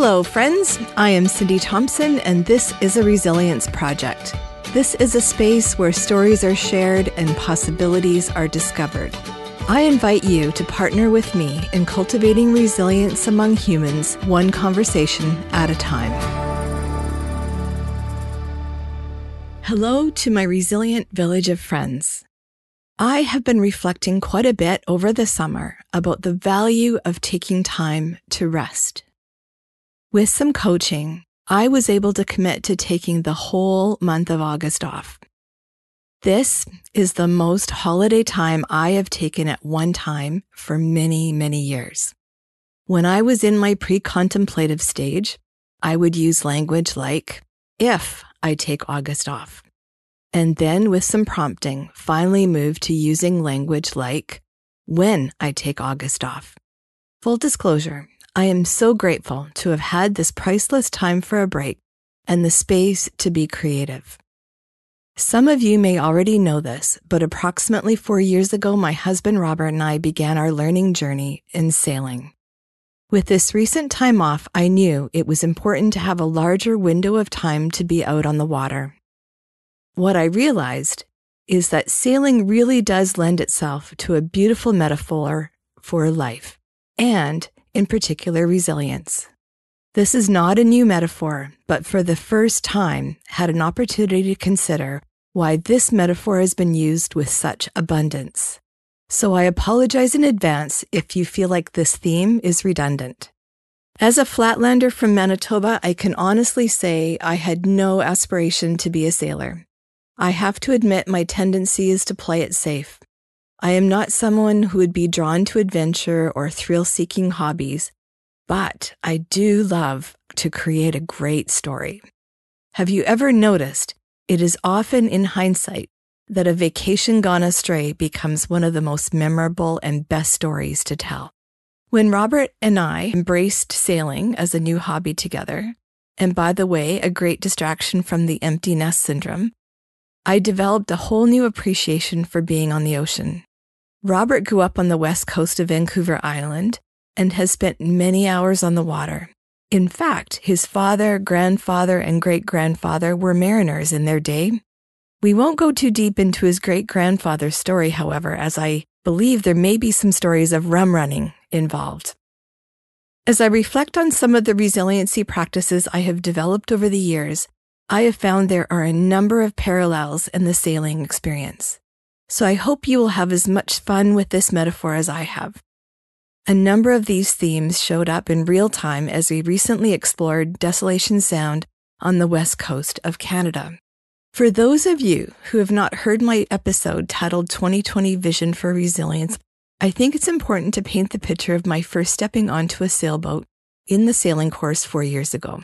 Hello, friends. I am Cindy Thompson, and this is a Resilience Project. This is a space where stories are shared and possibilities are discovered. I invite you to partner with me in cultivating resilience among humans, one conversation at a time. Hello to my resilient village of friends. I have been reflecting quite a bit over the summer about the value of taking time to rest. With some coaching, I was able to commit to taking the whole month of August off. This is the most holiday time I have taken at one time for many, many years. When I was in my pre contemplative stage, I would use language like, if I take August off. And then, with some prompting, finally moved to using language like, when I take August off. Full disclosure, I am so grateful to have had this priceless time for a break and the space to be creative. Some of you may already know this, but approximately four years ago, my husband Robert and I began our learning journey in sailing. With this recent time off, I knew it was important to have a larger window of time to be out on the water. What I realized is that sailing really does lend itself to a beautiful metaphor for life and in particular resilience. This is not a new metaphor, but for the first time had an opportunity to consider why this metaphor has been used with such abundance. So I apologize in advance if you feel like this theme is redundant. As a flatlander from Manitoba, I can honestly say I had no aspiration to be a sailor. I have to admit my tendency is to play it safe. I am not someone who would be drawn to adventure or thrill seeking hobbies, but I do love to create a great story. Have you ever noticed it is often in hindsight that a vacation gone astray becomes one of the most memorable and best stories to tell? When Robert and I embraced sailing as a new hobby together, and by the way, a great distraction from the empty nest syndrome, I developed a whole new appreciation for being on the ocean. Robert grew up on the west coast of Vancouver Island and has spent many hours on the water. In fact, his father, grandfather, and great grandfather were mariners in their day. We won't go too deep into his great grandfather's story, however, as I believe there may be some stories of rum running involved. As I reflect on some of the resiliency practices I have developed over the years, I have found there are a number of parallels in the sailing experience. So I hope you will have as much fun with this metaphor as I have. A number of these themes showed up in real time as we recently explored Desolation Sound on the west coast of Canada. For those of you who have not heard my episode titled 2020 Vision for Resilience, I think it's important to paint the picture of my first stepping onto a sailboat in the sailing course four years ago.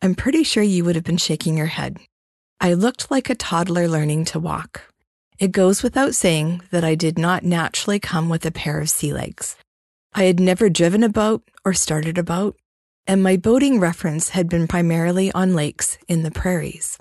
I'm pretty sure you would have been shaking your head. I looked like a toddler learning to walk. It goes without saying that I did not naturally come with a pair of sea legs. I had never driven a boat or started a boat, and my boating reference had been primarily on lakes in the prairies.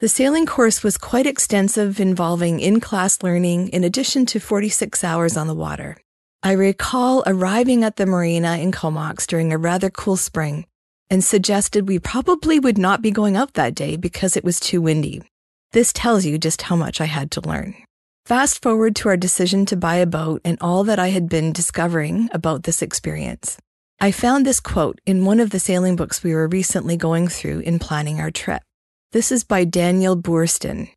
The sailing course was quite extensive, involving in class learning in addition to 46 hours on the water. I recall arriving at the marina in Comox during a rather cool spring and suggested we probably would not be going out that day because it was too windy. This tells you just how much I had to learn. Fast forward to our decision to buy a boat and all that I had been discovering about this experience. I found this quote in one of the sailing books we were recently going through in planning our trip. This is by Daniel Boorstin.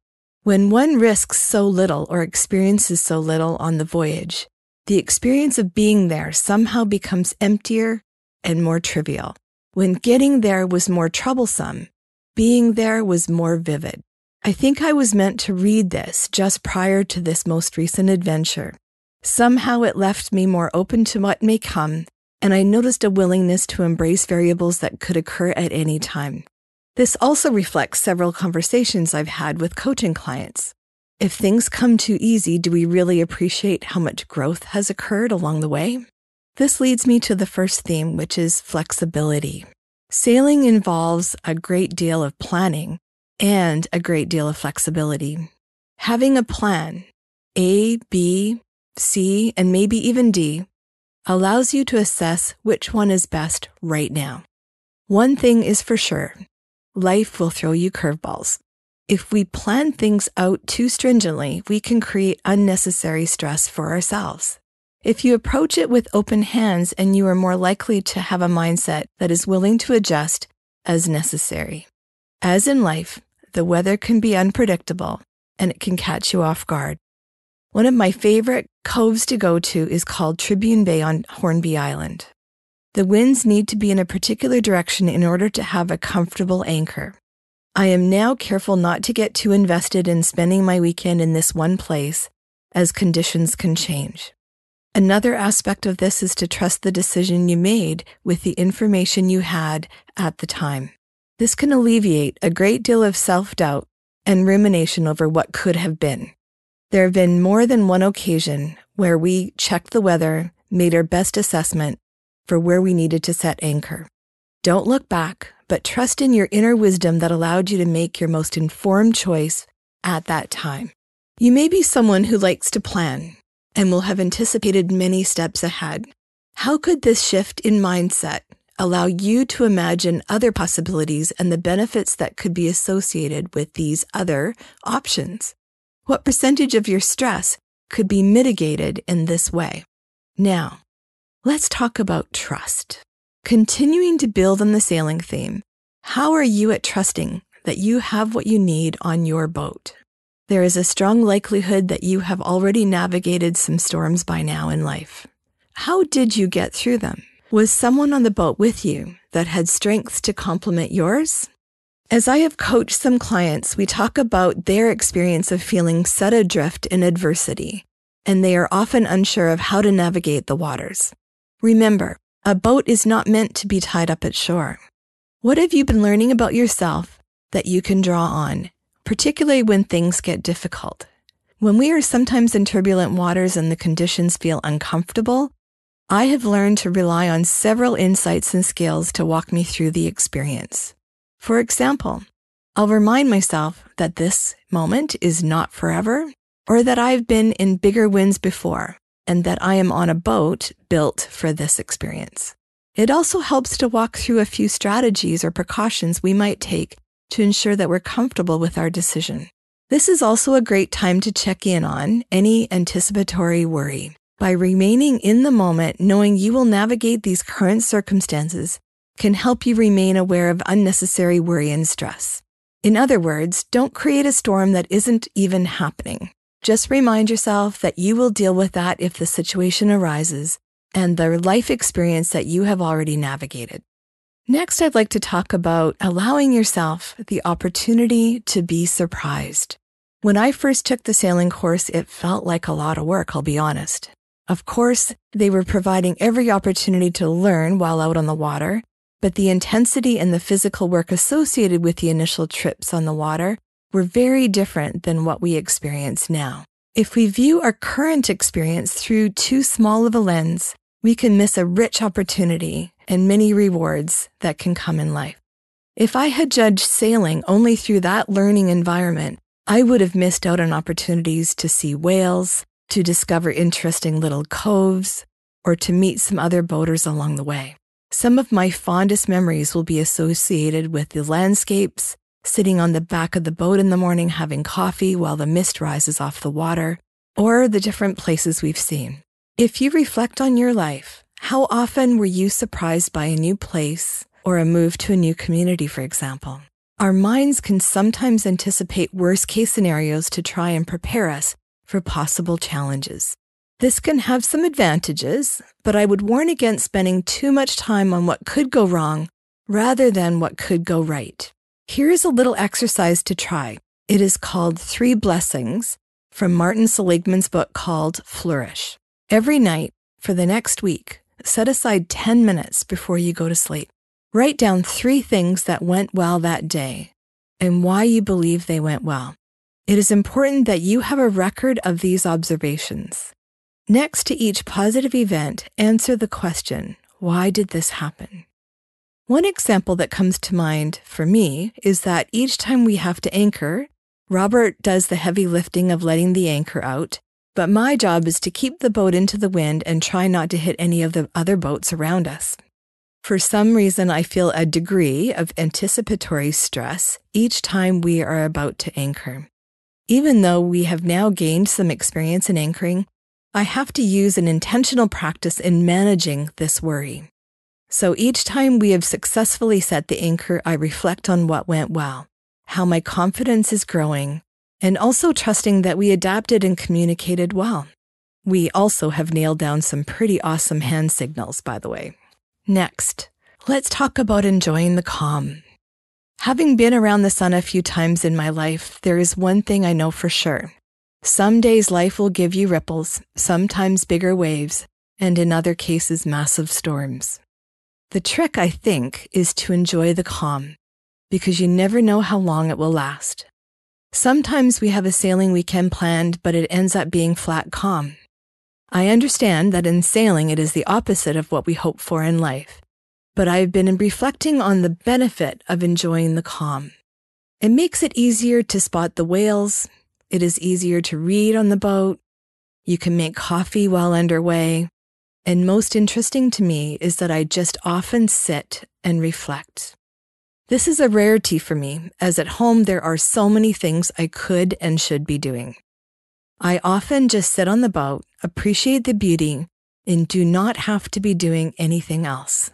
When one risks so little or experiences so little on the voyage, the experience of being there somehow becomes emptier and more trivial. When getting there was more troublesome, being there was more vivid. I think I was meant to read this just prior to this most recent adventure. Somehow it left me more open to what may come, and I noticed a willingness to embrace variables that could occur at any time. This also reflects several conversations I've had with coaching clients. If things come too easy, do we really appreciate how much growth has occurred along the way? This leads me to the first theme, which is flexibility. Sailing involves a great deal of planning, and a great deal of flexibility. Having a plan, A, B, C, and maybe even D, allows you to assess which one is best right now. One thing is for sure life will throw you curveballs. If we plan things out too stringently, we can create unnecessary stress for ourselves. If you approach it with open hands and you are more likely to have a mindset that is willing to adjust as necessary. As in life, the weather can be unpredictable and it can catch you off guard. One of my favorite coves to go to is called Tribune Bay on Hornby Island. The winds need to be in a particular direction in order to have a comfortable anchor. I am now careful not to get too invested in spending my weekend in this one place, as conditions can change. Another aspect of this is to trust the decision you made with the information you had at the time. This can alleviate a great deal of self doubt and rumination over what could have been. There have been more than one occasion where we checked the weather, made our best assessment for where we needed to set anchor. Don't look back, but trust in your inner wisdom that allowed you to make your most informed choice at that time. You may be someone who likes to plan, and will have anticipated many steps ahead. How could this shift in mindset allow you to imagine other possibilities and the benefits that could be associated with these other options? What percentage of your stress could be mitigated in this way? Now, let's talk about trust. Continuing to build on the sailing theme, how are you at trusting that you have what you need on your boat? there is a strong likelihood that you have already navigated some storms by now in life. How did you get through them? Was someone on the boat with you that had strengths to complement yours? As I have coached some clients, we talk about their experience of feeling set adrift in adversity, and they are often unsure of how to navigate the waters. Remember, a boat is not meant to be tied up at shore. What have you been learning about yourself that you can draw on particularly when things get difficult. When we are sometimes in turbulent waters and the conditions feel uncomfortable, I have learned to rely on several insights and skills to walk me through the experience. For example, I'll remind myself that this moment is not forever, or that I've been in bigger winds before, and that I am on a boat built for this experience. It also helps to walk through a few strategies or precautions we might take to ensure that we're comfortable with our decision. This is also a great time to check in on any anticipatory worry. By remaining in the moment, knowing you will navigate these current circumstances can help you remain aware of unnecessary worry and stress. In other words, don't create a storm that isn't even happening. Just remind yourself that you will deal with that if the situation arises and the life experience that you have already navigated. Next, I'd like to talk about allowing yourself the opportunity to be surprised. When I first took the sailing course, it felt like a lot of work, I'll be honest. Of course, they were providing every opportunity to learn while out on the water, but the intensity and the physical work associated with the initial trips on the water were very different than what we experience now. If we view our current experience through too small of a lens, we can miss a rich opportunity and many rewards that can come in life. If I had judged sailing only through that learning environment, I would have missed out on opportunities to see whales, to discover interesting little coves, or to meet some other boaters along the way. Some of my fondest memories will be associated with the landscapes, sitting on the back of the boat in the morning having coffee while the mist rises off the water, or the different places we've seen. If you reflect on your life, how often were you surprised by a new place or a move to a new community, for example? Our minds can sometimes anticipate worst case scenarios to try and prepare us for possible challenges. This can have some advantages, but I would warn against spending too much time on what could go wrong rather than what could go right. Here is a little exercise to try. It is called Three Blessings from Martin Seligman's book called Flourish. Every night for the next week, set aside 10 minutes before you go to sleep. Write down three things that went well that day and why you believe they went well. It is important that you have a record of these observations. Next to each positive event, answer the question why did this happen? One example that comes to mind for me is that each time we have to anchor, Robert does the heavy lifting of letting the anchor out, but my job is to keep the boat into the wind and try not to hit any of the other boats around us. For some reason, I feel a degree of anticipatory stress each time we are about to anchor. Even though we have now gained some experience in anchoring, I have to use an intentional practice in managing this worry. So each time we have successfully set the anchor, I reflect on what went well, how my confidence is growing, and also trusting that we adapted and communicated well. We also have nailed down some pretty awesome hand signals, by the way. Next, let's talk about enjoying the calm. Having been around the sun a few times in my life, there is one thing I know for sure. Some days life will give you ripples, sometimes bigger waves, and in other cases, massive storms. The trick, I think, is to enjoy the calm, because you never know how long it will last. Sometimes we have a sailing weekend planned, but it ends up being flat calm. I understand that in sailing it is the opposite of what we hope for in life, but I've been reflecting on the benefit of enjoying the calm. It makes it easier to spot the whales, it is easier to read on the boat, you can make coffee while underway, and most interesting to me is that I just often sit and reflect. This is a rarity for me, as at home there are so many things I could and should be doing. I often just sit on the boat, appreciate the beauty, and do not have to be doing anything else.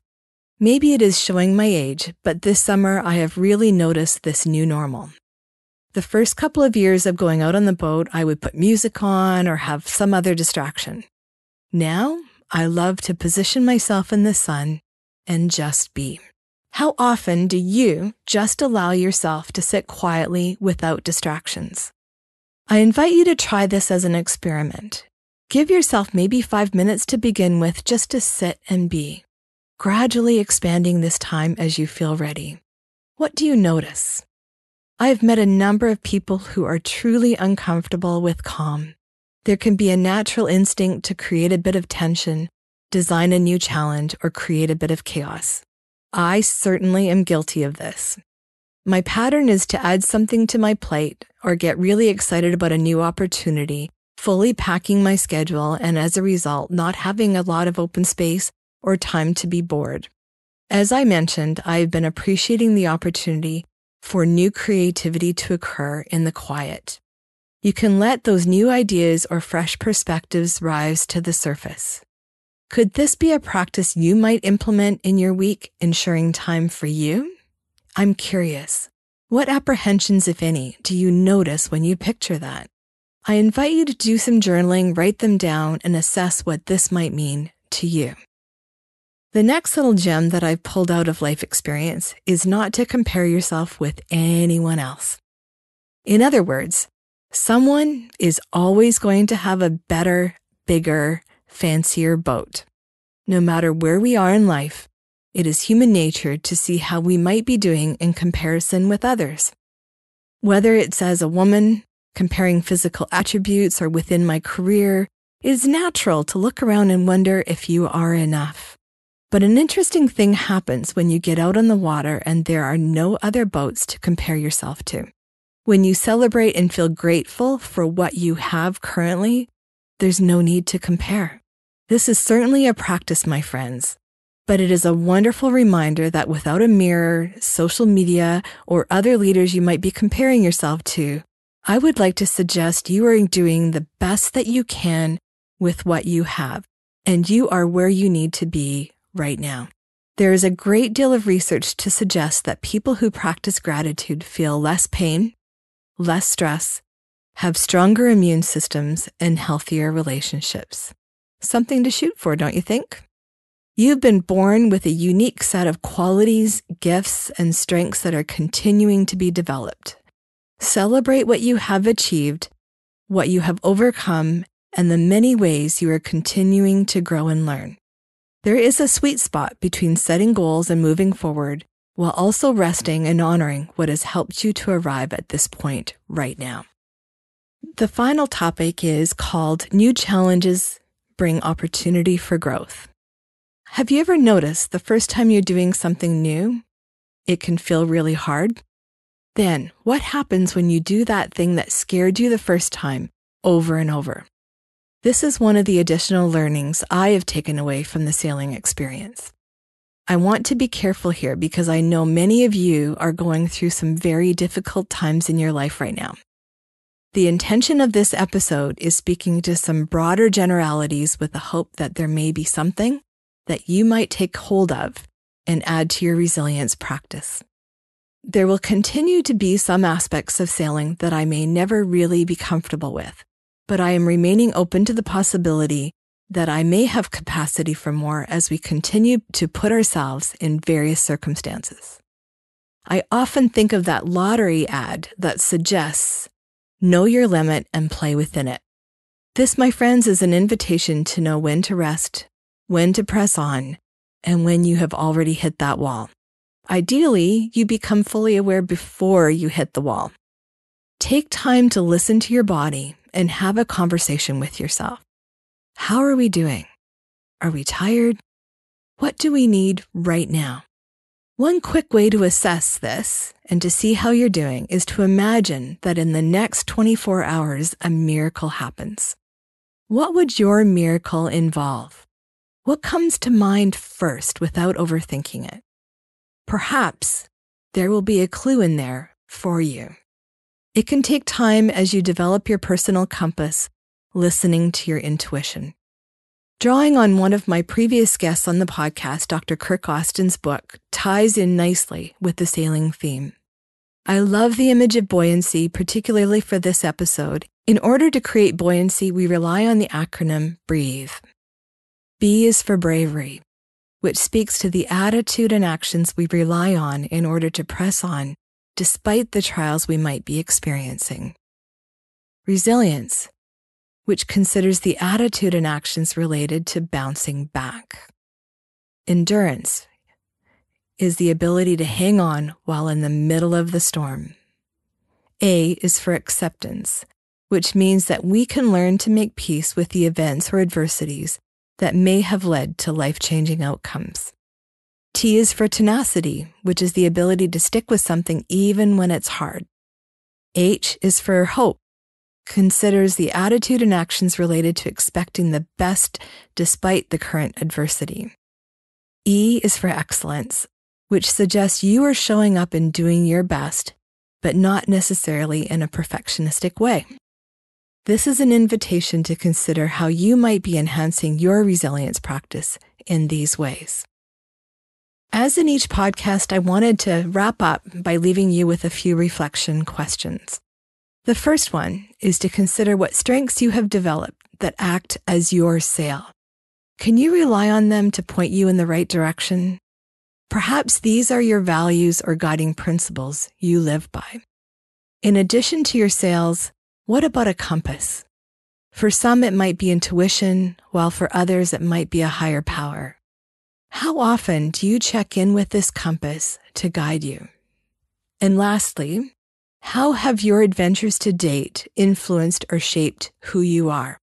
Maybe it is showing my age, but this summer I have really noticed this new normal. The first couple of years of going out on the boat, I would put music on or have some other distraction. Now, I love to position myself in the sun and just be. How often do you just allow yourself to sit quietly without distractions? I invite you to try this as an experiment. Give yourself maybe five minutes to begin with just to sit and be, gradually expanding this time as you feel ready. What do you notice? I have met a number of people who are truly uncomfortable with calm. There can be a natural instinct to create a bit of tension, design a new challenge, or create a bit of chaos. I certainly am guilty of this. My pattern is to add something to my plate or get really excited about a new opportunity, fully packing my schedule, and as a result, not having a lot of open space or time to be bored. As I mentioned, I've been appreciating the opportunity for new creativity to occur in the quiet. You can let those new ideas or fresh perspectives rise to the surface. Could this be a practice you might implement in your week, ensuring time for you? I'm curious. What apprehensions, if any, do you notice when you picture that? I invite you to do some journaling, write them down, and assess what this might mean to you. The next little gem that I've pulled out of life experience is not to compare yourself with anyone else. In other words, someone is always going to have a better, bigger, fancier boat. No matter where we are in life, it is human nature to see how we might be doing in comparison with others. Whether it's as a woman, comparing physical attributes, or within my career, it is natural to look around and wonder if you are enough. But an interesting thing happens when you get out on the water and there are no other boats to compare yourself to. When you celebrate and feel grateful for what you have currently, there's no need to compare. This is certainly a practice, my friends, but it is a wonderful reminder that without a mirror, social media, or other leaders you might be comparing yourself to, I would like to suggest you are doing the best that you can with what you have, and you are where you need to be right now. There is a great deal of research to suggest that people who practice gratitude feel less pain, less stress, have stronger immune systems, and healthier relationships. Something to shoot for, don't you think? You've been born with a unique set of qualities, gifts, and strengths that are continuing to be developed. Celebrate what you have achieved, what you have overcome, and the many ways you are continuing to grow and learn. There is a sweet spot between setting goals and moving forward while also resting and honoring what has helped you to arrive at this point right now. The final topic is called New Challenges bring opportunity for growth. Have you ever noticed the first time you're doing something new, it can feel really hard? Then, what happens when you do that thing that scared you the first time over and over? This is one of the additional learnings I have taken away from the sailing experience. I want to be careful here because I know many of you are going through some very difficult times in your life right now. The intention of this episode is speaking to some broader generalities with the hope that there may be something that you might take hold of and add to your resilience practice. There will continue to be some aspects of sailing that I may never really be comfortable with, but I am remaining open to the possibility that I may have capacity for more as we continue to put ourselves in various circumstances. I often think of that lottery ad that suggests know your limit and play within it. This, my friends, is an invitation to know when to rest, when to press on, and when you have already hit that wall. Ideally, you become fully aware before you hit the wall. Take time to listen to your body and have a conversation with yourself. How are we doing? Are we tired? What do we need right now? One quick way to assess this and to see how you're doing is to imagine that in the next 24 hours, a miracle happens. What would your miracle involve? What comes to mind first without overthinking it? Perhaps there will be a clue in there for you. It can take time as you develop your personal compass, listening to your intuition. Drawing on one of my previous guests on the podcast, Dr. Kirk Austin's book ties in nicely with the sailing theme. I love the image of buoyancy, particularly for this episode. In order to create buoyancy, we rely on the acronym BREATHE. B is for bravery which speaks to the attitude and actions we rely on in order to press on despite the trials we might be experiencing. Resilience, which considers the attitude and actions related to bouncing back. Endurance is the ability to hang on while in the middle of the storm. A is for acceptance, which means that we can learn to make peace with the events or adversities that may have led to life changing outcomes. T is for tenacity, which is the ability to stick with something even when it's hard. H is for hope, considers the attitude and actions related to expecting the best despite the current adversity. E is for excellence, which suggests you are showing up and doing your best, but not necessarily in a perfectionistic way. This is an invitation to consider how you might be enhancing your resilience practice in these ways. As in each podcast, I wanted to wrap up by leaving you with a few reflection questions. The first one is to consider what strengths you have developed that act as your sail. Can you rely on them to point you in the right direction? Perhaps these are your values or guiding principles you live by. In addition to your sails, what about a compass? For some, it might be intuition, while for others, it might be a higher power. How often do you check in with this compass to guide you? And lastly, how have your adventures to date influenced or shaped who you are?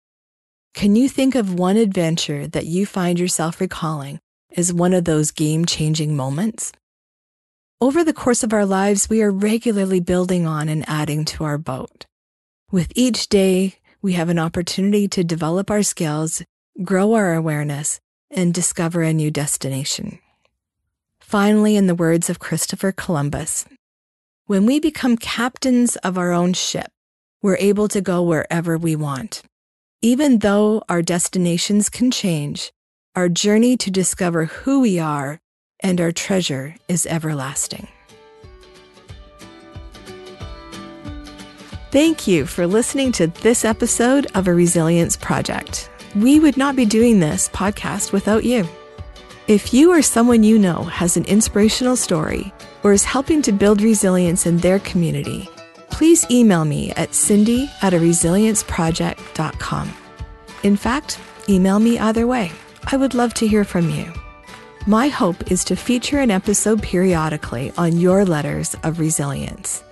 Can you think of one adventure that you find yourself recalling as one of those game changing moments? Over the course of our lives, we are regularly building on and adding to our boat. With each day, we have an opportunity to develop our skills, grow our awareness, and discover a new destination. Finally, in the words of Christopher Columbus, when we become captains of our own ship, we're able to go wherever we want. Even though our destinations can change, our journey to discover who we are and our treasure is everlasting. Thank you for listening to this episode of A Resilience Project. We would not be doing this podcast without you. If you or someone you know has an inspirational story or is helping to build resilience in their community, please email me at cindy at a resilienceproject.com. In fact, email me either way. I would love to hear from you. My hope is to feature an episode periodically on your letters of resilience.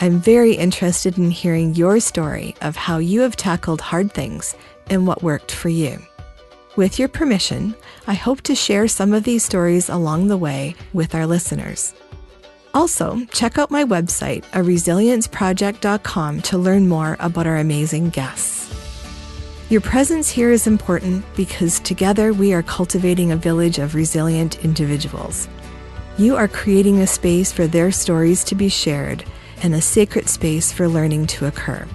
I'm very interested in hearing your story of how you have tackled hard things and what worked for you. With your permission, I hope to share some of these stories along the way with our listeners. Also, check out my website, a aresilienceproject.com, to learn more about our amazing guests. Your presence here is important because together we are cultivating a village of resilient individuals. You are creating a space for their stories to be shared and a sacred space for learning to occur.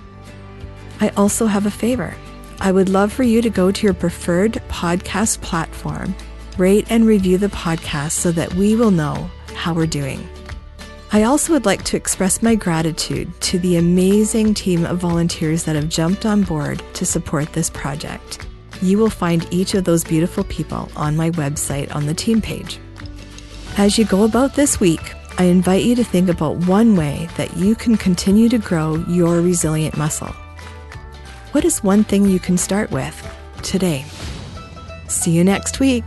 I also have a favor. I would love for you to go to your preferred podcast platform, rate and review the podcast so that we will know how we're doing. I also would like to express my gratitude to the amazing team of volunteers that have jumped on board to support this project. You will find each of those beautiful people on my website on the team page. As you go about this week, I invite you to think about one way that you can continue to grow your resilient muscle. What is one thing you can start with today? See you next week.